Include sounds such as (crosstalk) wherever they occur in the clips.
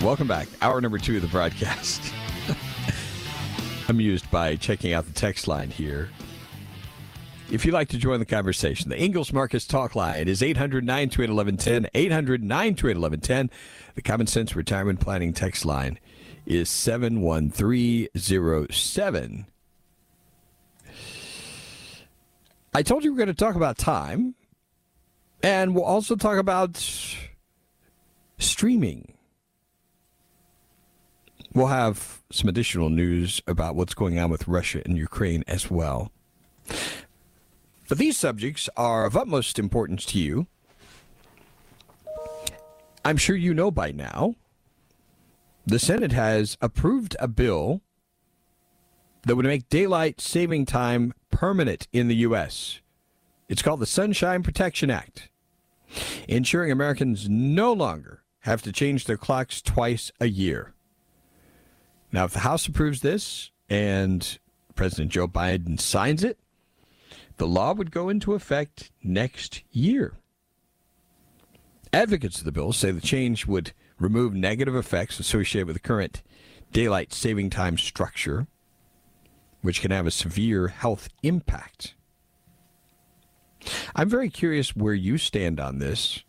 Welcome back. Hour number two of the broadcast. (laughs) Amused by checking out the text line here. If you'd like to join the conversation, the Ingles Markets talk line is 800 928 1110. 800 928 1110. The Common Sense Retirement Planning text line is 71307. I told you we are going to talk about time, and we'll also talk about streaming. We'll have some additional news about what's going on with Russia and Ukraine as well. But these subjects are of utmost importance to you. I'm sure you know by now the Senate has approved a bill that would make daylight saving time permanent in the U.S. It's called the Sunshine Protection Act, ensuring Americans no longer have to change their clocks twice a year. Now, if the House approves this and President Joe Biden signs it, the law would go into effect next year. Advocates of the bill say the change would remove negative effects associated with the current daylight saving time structure, which can have a severe health impact. I'm very curious where you stand on this.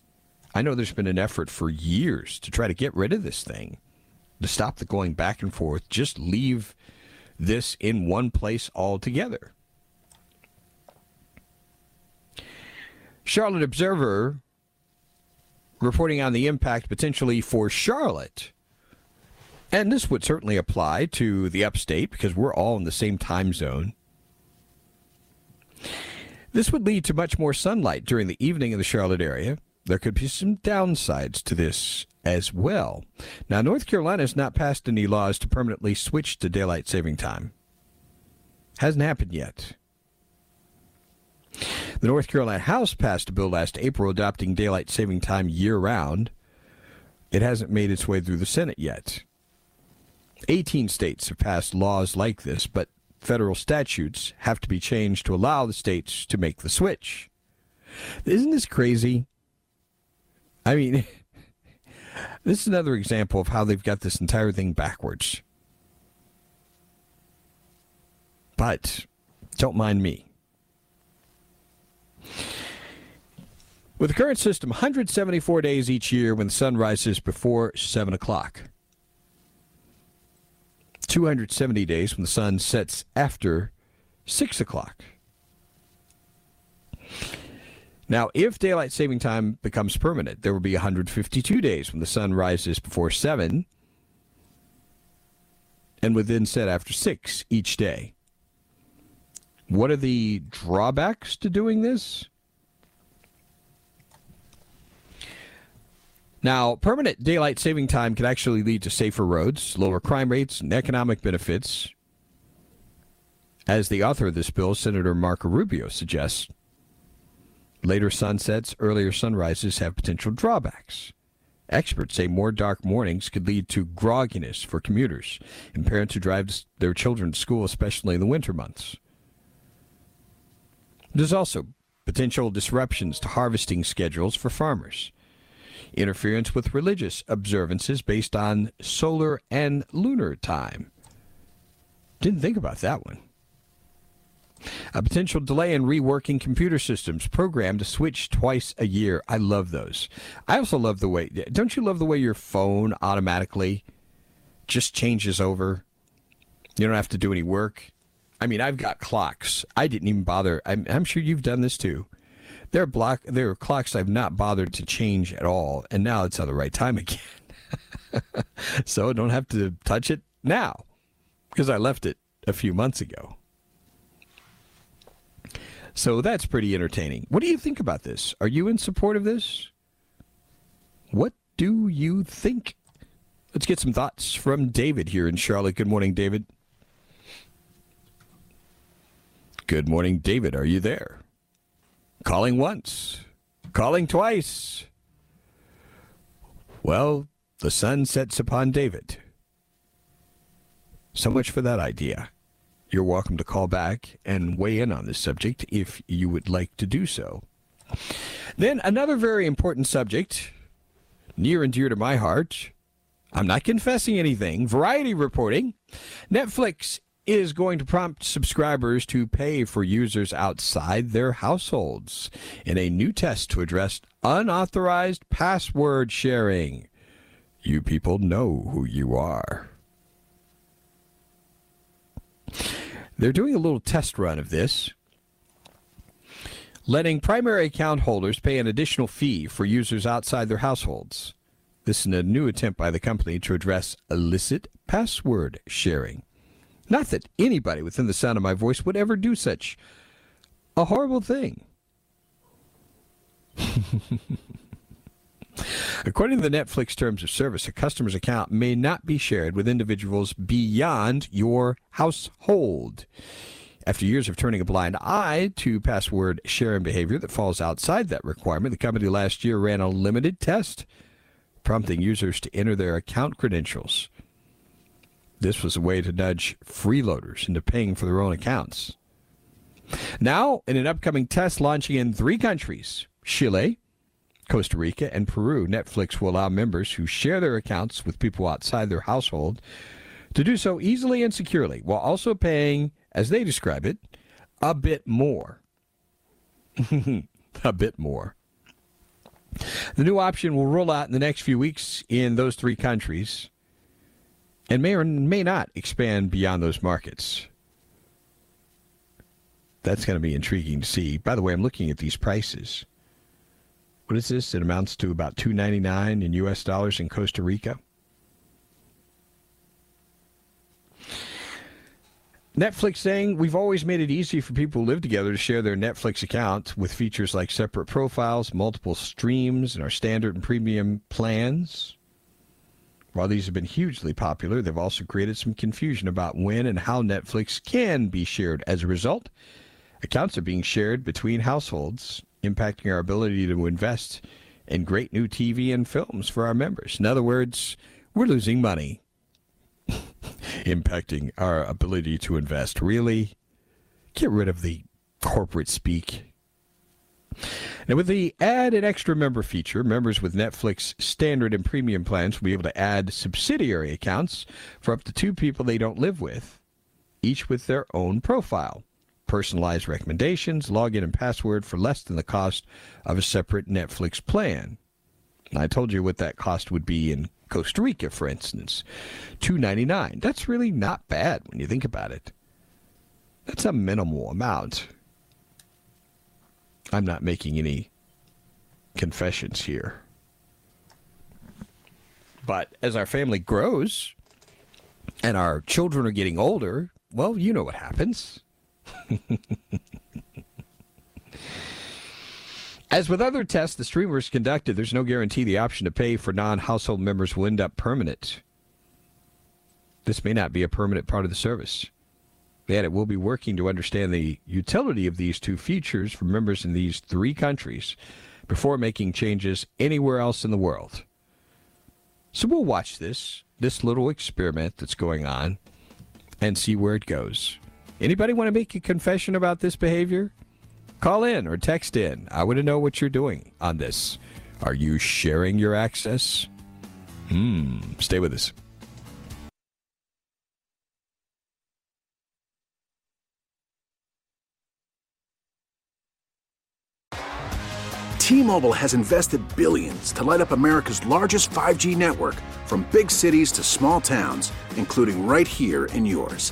I know there's been an effort for years to try to get rid of this thing to stop the going back and forth. Just leave this in one place altogether. Charlotte Observer reporting on the impact potentially for Charlotte. And this would certainly apply to the upstate because we're all in the same time zone. This would lead to much more sunlight during the evening in the Charlotte area. There could be some downsides to this as well. Now, North Carolina has not passed any laws to permanently switch to daylight saving time. Hasn't happened yet. The North Carolina House passed a bill last April adopting daylight saving time year round. It hasn't made its way through the Senate yet. 18 states have passed laws like this, but federal statutes have to be changed to allow the states to make the switch. Isn't this crazy? I mean, (laughs) This is another example of how they've got this entire thing backwards. But don't mind me. With the current system, 174 days each year when the sun rises before 7 o'clock. 270 days when the sun sets after 6 o'clock. Now, if daylight saving time becomes permanent, there will be 152 days when the sun rises before 7 and would then set after 6 each day. What are the drawbacks to doing this? Now, permanent daylight saving time can actually lead to safer roads, lower crime rates, and economic benefits. As the author of this bill, Senator Marco Rubio, suggests, Later sunsets, earlier sunrises have potential drawbacks. Experts say more dark mornings could lead to grogginess for commuters and parents who drive their children to school, especially in the winter months. There's also potential disruptions to harvesting schedules for farmers, interference with religious observances based on solar and lunar time. Didn't think about that one. A potential delay in reworking computer systems programmed to switch twice a year. I love those. I also love the way, don't you love the way your phone automatically just changes over? You don't have to do any work. I mean, I've got clocks. I didn't even bother. I'm, I'm sure you've done this too. There are block. There are clocks I've not bothered to change at all, and now it's on the right time again. (laughs) so I don't have to touch it now because I left it a few months ago. So that's pretty entertaining. What do you think about this? Are you in support of this? What do you think? Let's get some thoughts from David here in Charlotte. Good morning, David. Good morning, David. Are you there? Calling once, calling twice. Well, the sun sets upon David. So much for that idea. You're welcome to call back and weigh in on this subject if you would like to do so. Then, another very important subject, near and dear to my heart. I'm not confessing anything. Variety reporting Netflix is going to prompt subscribers to pay for users outside their households in a new test to address unauthorized password sharing. You people know who you are. They're doing a little test run of this, letting primary account holders pay an additional fee for users outside their households. This is a new attempt by the company to address illicit password sharing. Not that anybody within the sound of my voice would ever do such a horrible thing. (laughs) According to the Netflix terms of service, a customer's account may not be shared with individuals beyond your household. After years of turning a blind eye to password sharing behavior that falls outside that requirement, the company last year ran a limited test, prompting users to enter their account credentials. This was a way to nudge freeloaders into paying for their own accounts. Now, in an upcoming test launching in three countries Chile, Costa Rica, and Peru, Netflix will allow members who share their accounts with people outside their household to do so easily and securely while also paying, as they describe it, a bit more. (laughs) a bit more. The new option will roll out in the next few weeks in those three countries and may or may not expand beyond those markets. That's going to be intriguing to see. By the way, I'm looking at these prices. What is this? It amounts to about 2.99 in US dollars in Costa Rica. Netflix saying we've always made it easy for people who live together to share their Netflix account with features like separate profiles, multiple streams, and our standard and premium plans. While these have been hugely popular, they've also created some confusion about when and how Netflix can be shared. As a result, accounts are being shared between households impacting our ability to invest in great new TV and films for our members. In other words, we're losing money, (laughs) impacting our ability to invest. Really? Get rid of the corporate speak. Now, with the add an extra member feature, members with Netflix standard and premium plans will be able to add subsidiary accounts for up to two people they don't live with, each with their own profile personalized recommendations, login and password for less than the cost of a separate Netflix plan. I told you what that cost would be in Costa Rica, for instance, two ninety nine. That's really not bad when you think about it. That's a minimal amount. I'm not making any confessions here. But as our family grows and our children are getting older, well, you know what happens. (laughs) As with other tests the streamers conducted, there's no guarantee the option to pay for non household members will end up permanent. This may not be a permanent part of the service. Yet it will be working to understand the utility of these two features for members in these three countries before making changes anywhere else in the world. So we'll watch this, this little experiment that's going on, and see where it goes. Anybody want to make a confession about this behavior? Call in or text in. I want to know what you're doing on this. Are you sharing your access? Hmm. Stay with us. T-Mobile has invested billions to light up America's largest 5G network from big cities to small towns, including right here in yours.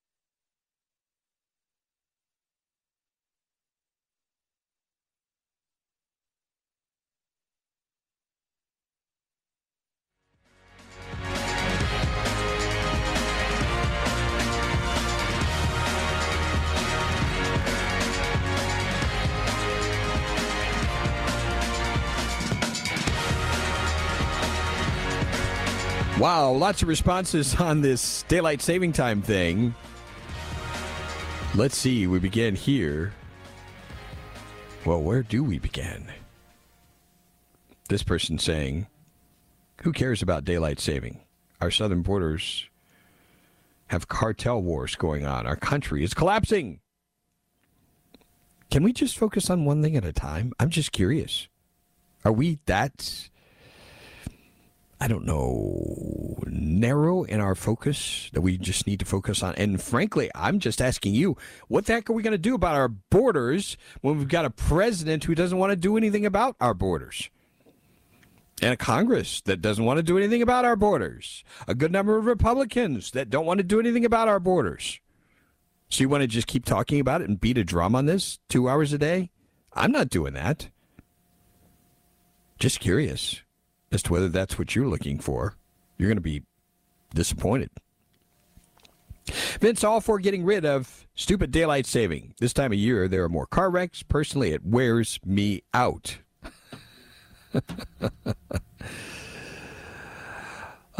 Wow, lots of responses on this daylight saving time thing. Let's see, we begin here. Well, where do we begin? This person saying, Who cares about daylight saving? Our southern borders have cartel wars going on. Our country is collapsing. Can we just focus on one thing at a time? I'm just curious. Are we that I don't know, narrow in our focus that we just need to focus on. And frankly, I'm just asking you, what the heck are we going to do about our borders when we've got a president who doesn't want to do anything about our borders? And a Congress that doesn't want to do anything about our borders. A good number of Republicans that don't want to do anything about our borders. So you want to just keep talking about it and beat a drum on this two hours a day? I'm not doing that. Just curious as to whether that's what you're looking for. You're going to be disappointed. Vince, all for getting rid of stupid daylight saving. This time of year, there are more car wrecks. Personally, it wears me out. (laughs)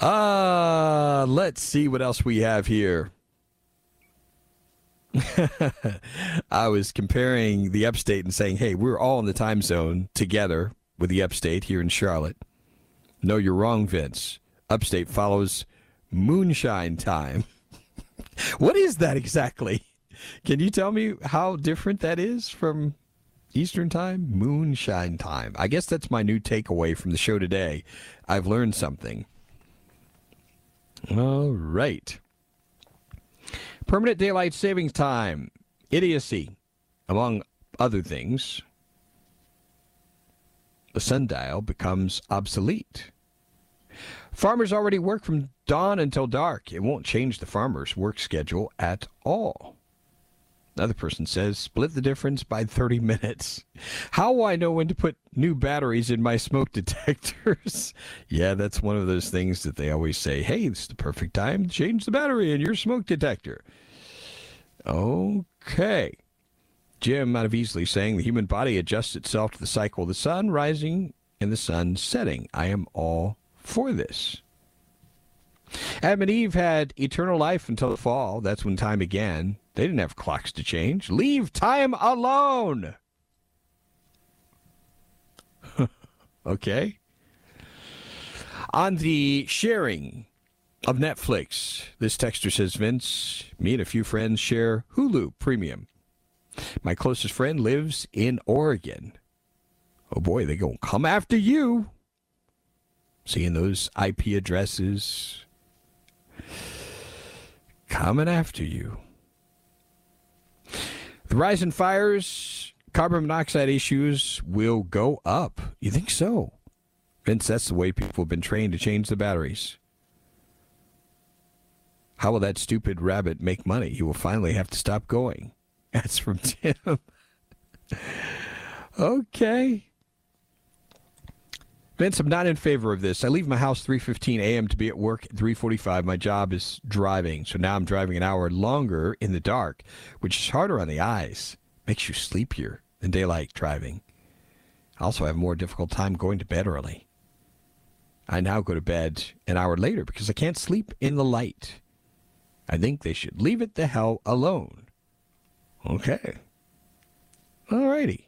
Ah, uh, let's see what else we have here. (laughs) I was comparing the upstate and saying, hey, we're all in the time zone together with the upstate here in Charlotte. No, you're wrong, Vince. Upstate follows moonshine time. (laughs) what is that exactly? Can you tell me how different that is from Eastern time? Moonshine time. I guess that's my new takeaway from the show today. I've learned something. All right. Permanent daylight savings time. Idiocy, among other things the sundial becomes obsolete. Farmers already work from dawn until dark. It won't change the farmer's work schedule at all. Another person says, split the difference by 30 (laughs) minutes. How will I know when to put new batteries in my smoke (laughs) detectors? yeah, that's one of those things that they always say, hey, it's the perfect time to change the battery in your smoke detector. Okay. Jim out of Easley saying the human body adjusts itself to the cycle of the sun rising and the sun setting. I am all for this. Adam and Eve had eternal life until the fall. That's when time began. They didn't have clocks to change. Leave time alone. (laughs) okay. On the sharing of Netflix, this texter says Vince, me and a few friends share Hulu Premium. My closest friend lives in Oregon. Oh boy, they gonna come after you. Seeing those IP addresses coming after you. The rise in fires, carbon monoxide issues will go up. You think so? Vince, that's the way people have been trained to change the batteries. How will that stupid rabbit make money? He will finally have to stop going. That's from Tim. okay. Vince, I'm not in favor of this. I leave my house 3:15 a.m. to be at work at 3:45. My job is driving, so now I'm driving an hour longer in the dark, which is harder on the eyes. Makes you sleepier than daylight driving. I also have a more difficult time going to bed early. I now go to bed an hour later because I can't sleep in the light. I think they should leave it the hell alone. Okay. All righty.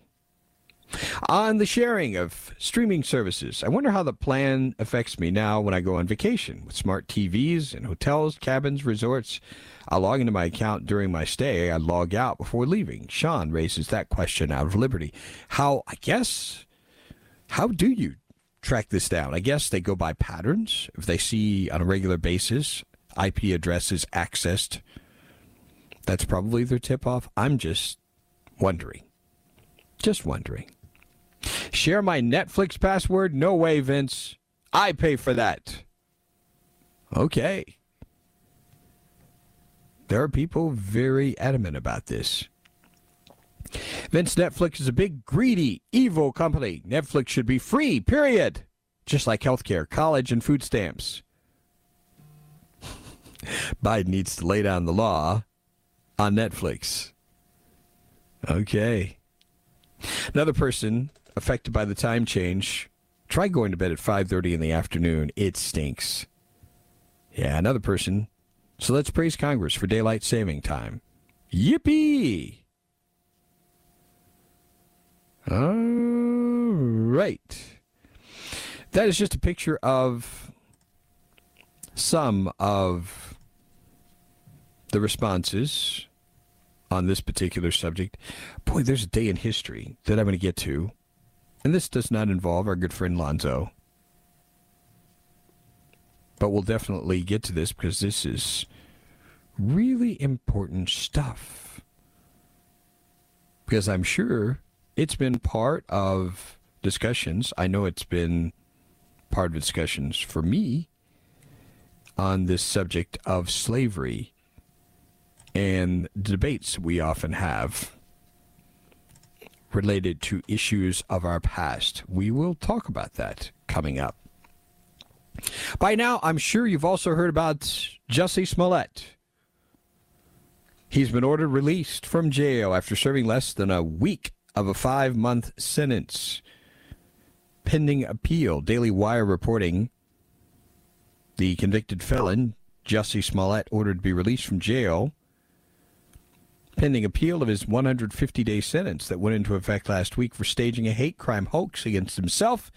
On the sharing of streaming services, I wonder how the plan affects me now when I go on vacation with smart TVs in hotels, cabins, resorts. I log into my account during my stay. I log out before leaving. Sean raises that question out of Liberty. How, I guess, how do you track this down? I guess they go by patterns. If they see on a regular basis IP addresses accessed, that's probably their tip off. I'm just wondering. Just wondering. Share my Netflix password? No way, Vince. I pay for that. Okay. There are people very adamant about this. Vince, Netflix is a big, greedy, evil company. Netflix should be free, period. Just like healthcare, college, and food stamps. (laughs) Biden needs to lay down the law on Netflix. Okay. Another person affected by the time change. Try going to bed at 5:30 in the afternoon. It stinks. Yeah, another person. So let's praise Congress for daylight saving time. Yippee! All right. That is just a picture of some of the responses on this particular subject. Boy, there's a day in history that I'm going to get to. And this does not involve our good friend Lonzo. But we'll definitely get to this because this is really important stuff. Because I'm sure it's been part of discussions. I know it's been part of discussions for me on this subject of slavery and debates we often have related to issues of our past. We will talk about that coming up. By now, I'm sure you've also heard about Jussie Smollett. He's been ordered released from jail after serving less than a week of a five month sentence pending appeal. Daily Wire reporting the convicted felon, Jussie Smollett, ordered to be released from jail pending appeal of his 150 day sentence that went into effect last week for staging a hate crime hoax against himself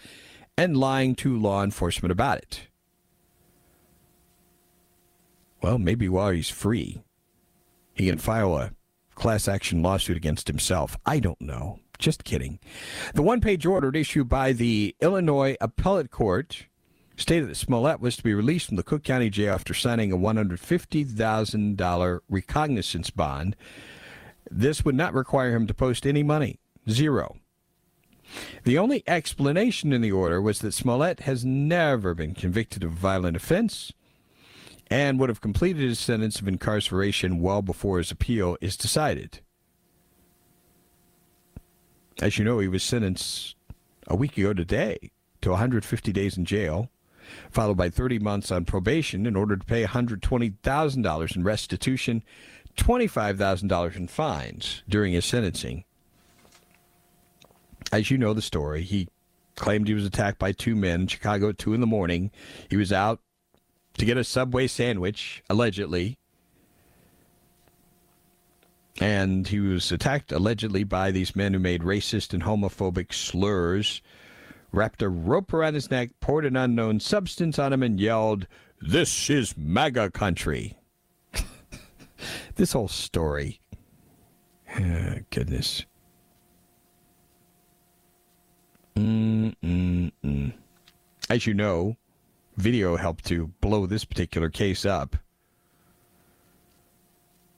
and lying to law enforcement about it. Well, maybe while he's free, he can file a class action lawsuit against himself. I don't know. Just kidding. The one page order issued by the Illinois Appellate Court stated that Smollett was to be released from the Cook County Jail after signing a $150,000 recognizance bond. This would not require him to post any money. Zero. The only explanation in the order was that Smollett has never been convicted of a violent offense and would have completed his sentence of incarceration well before his appeal is decided. As you know, he was sentenced a week ago today to 150 days in jail followed by 30 months on probation in order to pay $120,000 in restitution, $25,000 in fines during his sentencing. As you know the story, he claimed he was attacked by two men in Chicago at 2 in the morning. He was out to get a Subway sandwich, allegedly. And he was attacked allegedly by these men who made racist and homophobic slurs wrapped a rope around his neck, poured an unknown substance on him, and yelled, This is MAGA country. (laughs) this whole story. Oh, goodness. Mm-mm-mm. As you know, video helped to blow this particular case up.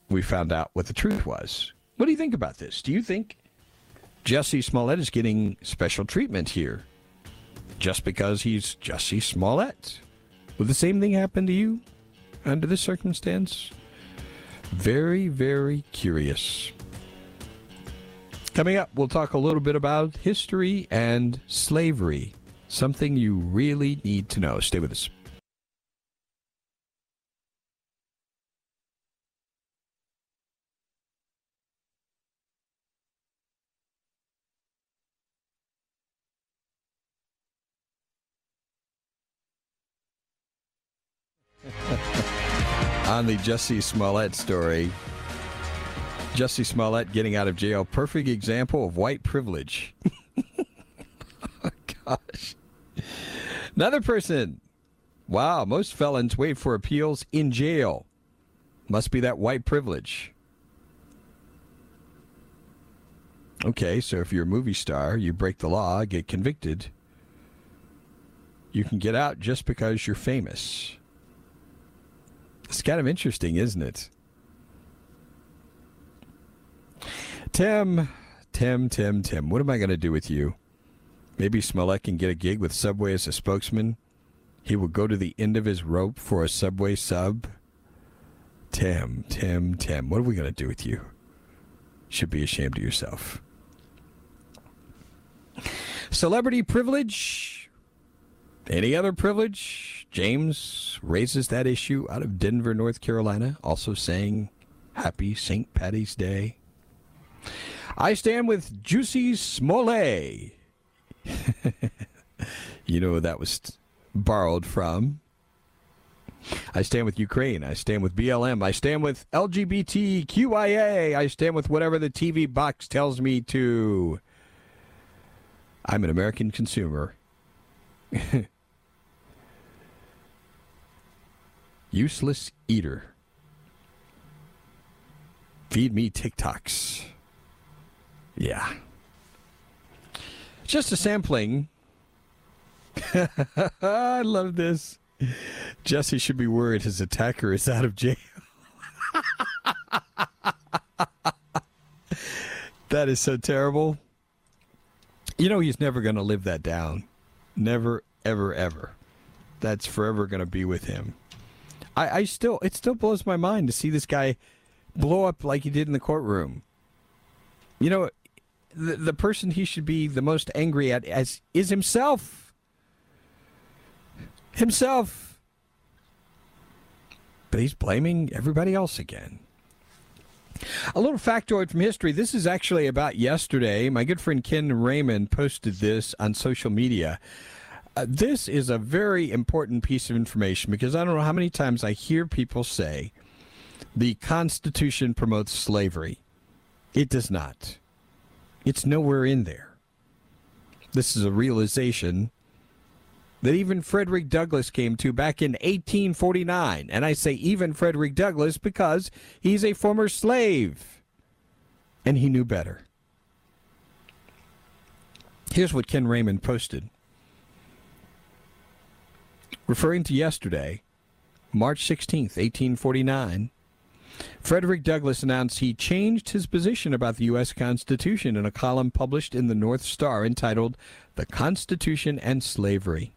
We found out what the truth was. What do you think about this? Do you think Jussie Smollett is getting special treatment here? Just because he's Jussie Smollett. Would the same thing happen to you under this circumstance? Very, very curious. Coming up, we'll talk a little bit about history and slavery. Something you really need to know. Stay with us. On the Jussie Smollett story, Jussie Smollett getting out of jail, perfect example of white privilege. (laughs) oh, gosh. Another person. Wow, most felons wait for appeals in jail. Must be that white privilege. Okay, so if you're a movie star, you break the law, get convicted, you can get out just because you're famous. It's kind of interesting, isn't it? Tim, Tim, Tim, Tim, what am I going to do with you? Maybe Smollett can get a gig with Subway as a spokesman. He will go to the end of his rope for a Subway sub. Tim, Tim, Tim, what are we going to do with you? Should be ashamed of yourself. Celebrity privilege? Any other privilege? James raises that issue out of Denver, North Carolina, also saying Happy St. Patty's Day. I stand with Juicy Smollett. (laughs) you know that was borrowed from. I stand with Ukraine. I stand with BLM. I stand with LGBTQIA. I stand with whatever the TV box tells me to. I'm an American consumer. (laughs) Useless eater. Feed me TikToks. Yeah. Just a sampling. (laughs) I love this. Jussie should be worried his attacker is out of jail. (laughs) that is so terrible. You know, he's never going to live that down. Never, ever, ever. That's forever going to be with him. I, I still, it still blows my mind to see this guy blow up like he did in the courtroom. You know, the, the person he should be the most angry at as is himself. Himself. But he's blaming everybody else again. A little factoid from history. This is actually about yesterday. My good friend Ken Raymond posted this on social media. Uh, this is a very important piece of information because I don't know how many times I hear people say the Constitution promotes slavery. It does not. It's nowhere in there. This is a realization that even Frederick Douglass came to back in 1849. And I say even Frederick Douglass because he's a former slave and he knew better. Here's what Ken Raymond posted. Referring to yesterday, March 16th, 1849, Frederick Douglass announced he changed his position about the U.S. Constitution in a column published in the North Star entitled The Constitution and Slavery.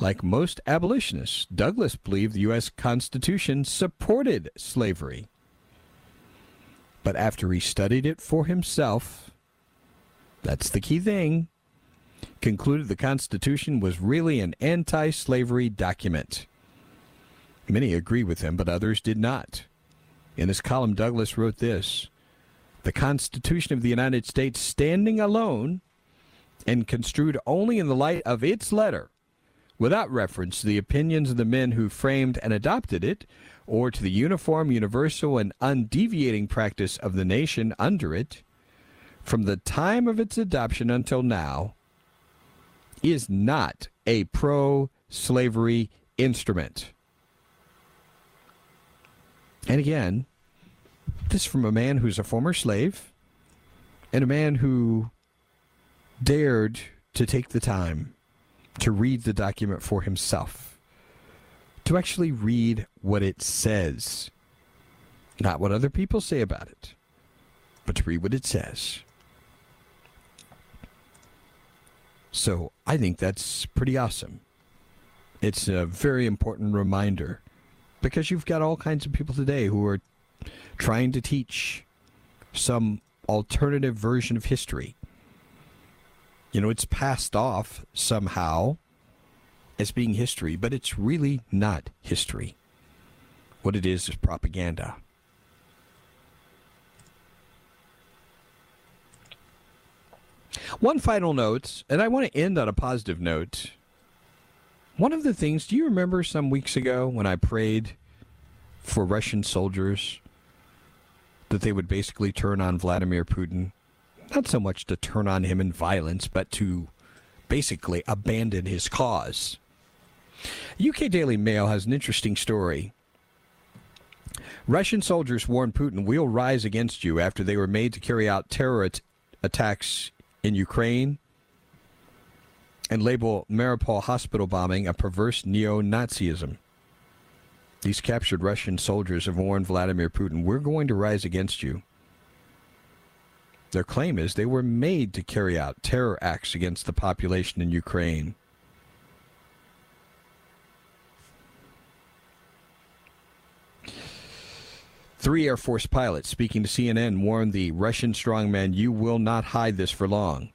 Like most abolitionists, Douglass believed the U.S. Constitution supported slavery. But after he studied it for himself, that's the key thing, concluded the Constitution was really an anti slavery document. Many agree with him, but others did not. In his column, Douglass wrote this The Constitution of the United States, standing alone and construed only in the light of its letter, without reference to the opinions of the men who framed and adopted it, or to the uniform, universal, and undeviating practice of the nation under it, from the time of its adoption until now, is not a pro slavery instrument. And again, this from a man who's a former slave and a man who dared to take the time to read the document for himself, to actually read what it says, not what other people say about it, but to read what it says. So I think that's pretty awesome. It's a very important reminder because you've got all kinds of people today who are trying to teach some alternative version of history. You know, it's passed off somehow as being history, but it's really not history. What it is is propaganda. One final note, and I want to end on a positive note. One of the things, do you remember some weeks ago when I prayed for Russian soldiers that they would basically turn on Vladimir Putin? Not so much to turn on him in violence, but to basically abandon his cause. UK Daily Mail has an interesting story. Russian soldiers warned Putin, we'll rise against you after they were made to carry out terror at- attacks in Ukraine and label Mariupol hospital bombing a perverse neo Nazism. These captured Russian soldiers have warned Vladimir Putin, we're going to rise against you. Their claim is they were made to carry out terror acts against the population in Ukraine. Three Air Force pilots speaking to CNN warned the Russian strongman, You will not hide this for long.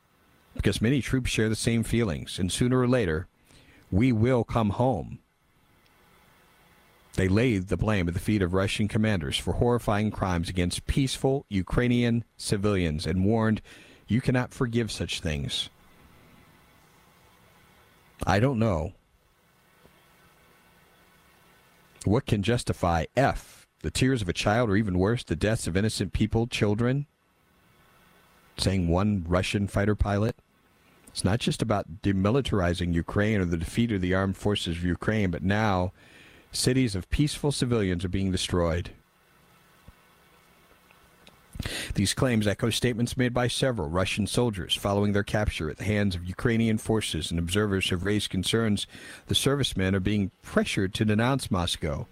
Because many troops share the same feelings, and sooner or later, we will come home. They laid the blame at the feet of Russian commanders for horrifying crimes against peaceful Ukrainian civilians and warned, You cannot forgive such things. I don't know. What can justify F the tears of a child, or even worse, the deaths of innocent people, children. Saying one Russian fighter pilot. It's not just about demilitarizing Ukraine or the defeat of the armed forces of Ukraine, but now cities of peaceful civilians are being destroyed. These claims echo statements made by several Russian soldiers following their capture at the hands of Ukrainian forces, and observers have raised concerns the servicemen are being pressured to denounce Moscow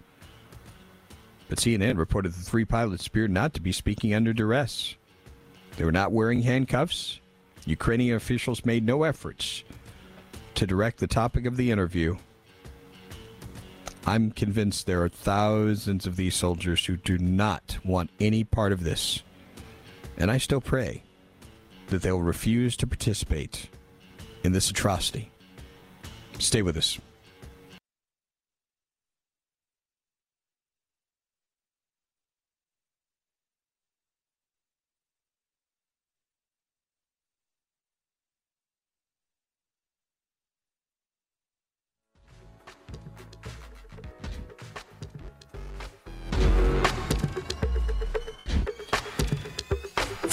but CNN reported the three pilots appeared not to be speaking under duress. They were not wearing handcuffs. Ukrainian officials made no efforts to direct the topic of the interview. I'm convinced there are thousands of these soldiers who do not want any part of this. And I still pray that they'll refuse to participate in this atrocity. Stay with us.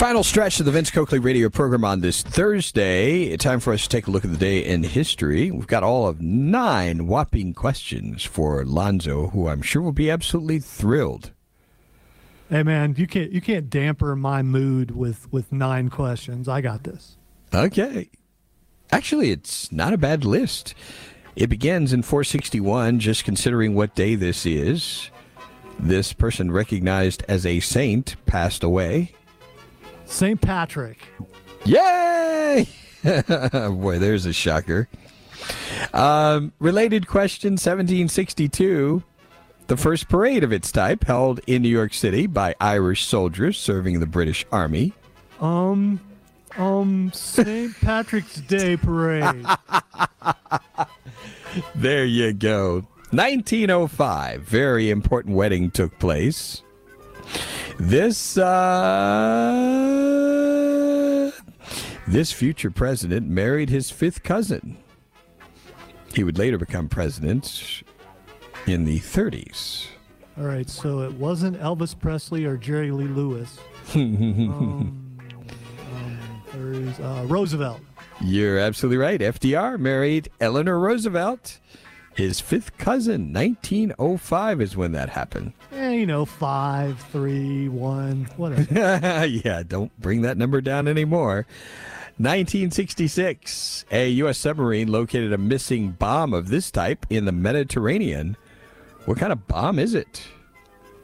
Final stretch of the Vince Coakley radio program on this Thursday. Time for us to take a look at the day in history. We've got all of nine whopping questions for Lonzo, who I'm sure will be absolutely thrilled. Hey man, you can't you can't damper my mood with with nine questions. I got this. Okay. Actually, it's not a bad list. It begins in 461, just considering what day this is. This person recognized as a saint passed away. St. Patrick. Yay! (laughs) Boy, there's a shocker. Um, related question 1762. The first parade of its type held in New York City by Irish soldiers serving the British Army. Um, um, St. Patrick's Day parade. (laughs) there you go. 1905, very important wedding took place. This uh, this future president married his fifth cousin. He would later become president in the 30s. All right, so it wasn't Elvis Presley or Jerry Lee Lewis. (laughs) um, um, uh, Roosevelt. You're absolutely right. FDR married Eleanor Roosevelt. His fifth cousin, 1905 is when that happened. Eh, you know, five, three, one, whatever. (laughs) yeah, don't bring that number down anymore. 1966, a U.S. submarine located a missing bomb of this type in the Mediterranean. What kind of bomb is it?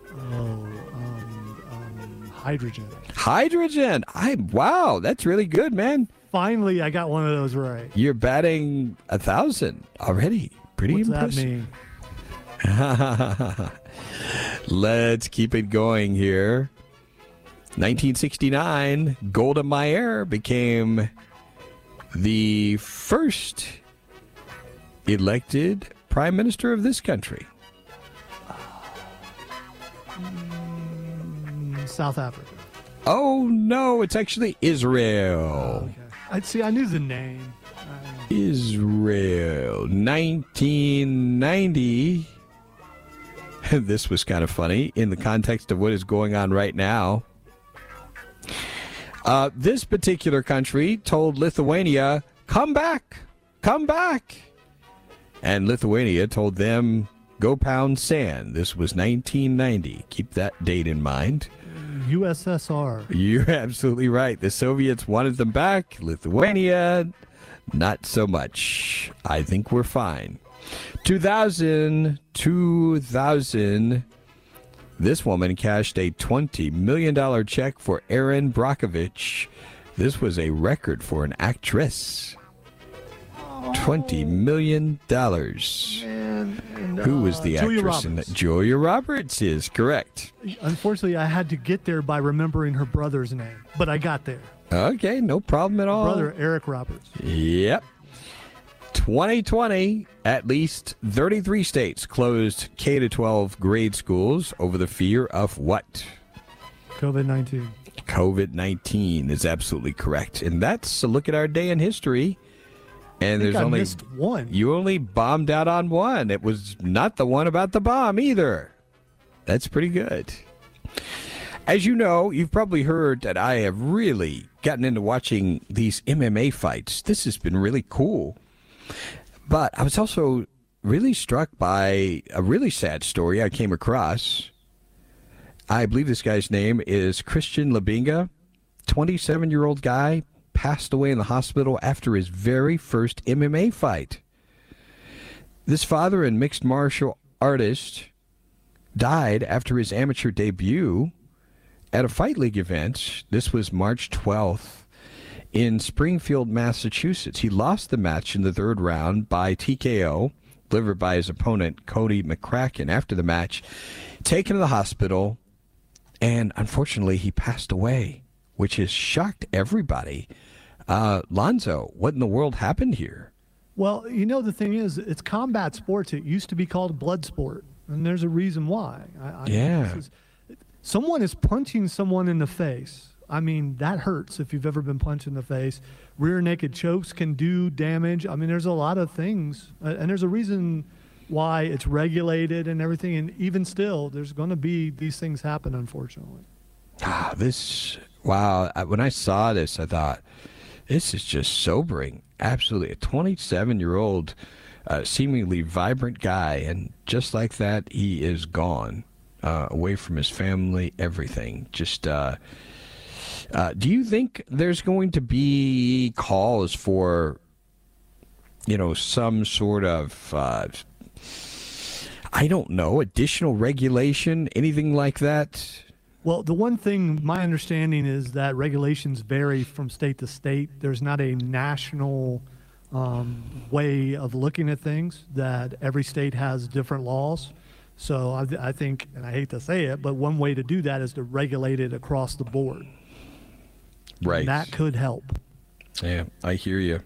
Oh, um, um, hydrogen. Hydrogen. I wow, that's really good, man. Finally, I got one of those right. You're batting a thousand already. Pretty What's impressive. that mean? (laughs) Let's keep it going here. 1969, Golda Meir became the first elected prime minister of this country? Mm, South Africa. Oh no, it's actually Israel. Okay. I see. I knew the name. Israel, 1990. (laughs) this was kind of funny in the context of what is going on right now. Uh, this particular country told Lithuania, come back, come back. And Lithuania told them, go pound sand. This was 1990. Keep that date in mind. USSR. You're (laughs) absolutely right. The Soviets wanted them back. Lithuania, not so much. I think we're fine. 2000, 2000. This woman cashed a $20 million check for Erin Brockovich. This was a record for an actress. $20 million. And, and, Who was uh, the Julia actress in Roberts. that? Julia Roberts is correct. Unfortunately, I had to get there by remembering her brother's name, but I got there. Okay, no problem at all. Brother Eric Roberts. Yep. 2020, at least 33 states closed K to 12 grade schools over the fear of what? COVID 19. COVID 19 is absolutely correct. And that's a look at our day in history. And there's I only one. you only bombed out on one. It was not the one about the bomb either. That's pretty good. As you know, you've probably heard that I have really gotten into watching these MMA fights. This has been really cool. But I was also really struck by a really sad story I came across. I believe this guy's name is Christian Labinga, 27 year old guy, passed away in the hospital after his very first MMA fight. This father and mixed martial artist died after his amateur debut at a fight league event. This was March 12th in Springfield, Massachusetts. He lost the match in the third round by TKO, delivered by his opponent, Cody McCracken. After the match, taken to the hospital, and unfortunately, he passed away, which has shocked everybody. Uh, Lonzo, what in the world happened here? Well, you know, the thing is, it's combat sports. It used to be called blood sport, and there's a reason why. I, I Yeah. is- someone is punching someone in the face. I mean, that hurts if you've ever been punched in the face. Rear naked chokes can do damage. I mean, there's a lot of things, uh, and there's a reason why it's regulated and everything. And even still, there's going to be these things happen, unfortunately. Ah, this wow! When I saw this, I thought this is just sobering. Absolutely, a 27-year-old, uh, seemingly vibrant guy, and just like that, he is gone, uh, away from his family, everything. Just. Uh, do you think there's going to be calls for, you know, some sort of, uh, I don't know, additional regulation, anything like that? Well, the one thing my understanding is that regulations vary from state to state. There's not a national um, way of looking at things. That every state has different laws. So I, I think, and I hate to say it, but one way to do that is to regulate it across the board. Right. That could help. Yeah, I hear you.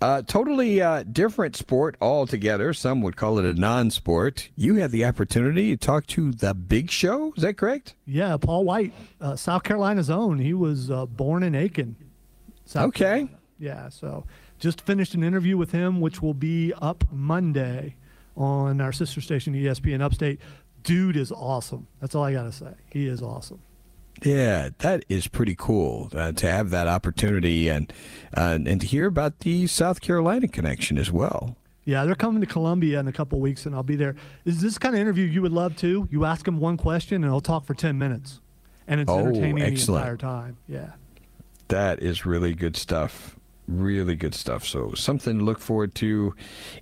Uh, totally uh, different sport altogether. Some would call it a non-sport. You had the opportunity to talk to the Big Show. Is that correct? Yeah, Paul White, uh, South Carolina's own. He was uh, born in Aiken. South Okay. Carolina. Yeah, so just finished an interview with him, which will be up Monday on our sister station, ESPN Upstate. Dude is awesome. That's all I got to say. He is awesome. Yeah, that is pretty cool uh, to have that opportunity and uh, and to hear about the South Carolina connection as well. Yeah, they're coming to Columbia in a couple weeks, and I'll be there. Is this kind of interview you would love too? You ask them one question, and he'll talk for 10 minutes. And it's Oh, entertaining excellent. the entire time. Yeah. That is really good stuff. Really good stuff. So something to look forward to.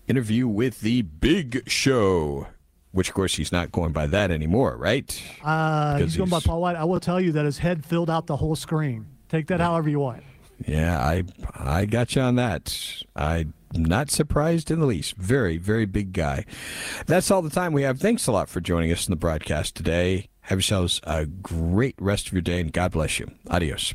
Interview with the Big Show, which of course he's not going by that anymore, right? Uh, 'Cause he's going by Paul White. I will tell you that his head filled out the whole screen. Take that however you want. Yeah, I I got you on that. I'm not surprised in the least. Very, very big guy. That's all the time we have. Thanks a lot for joining us in the broadcast today. Have yourselves a great rest of your day and God bless you. Adios.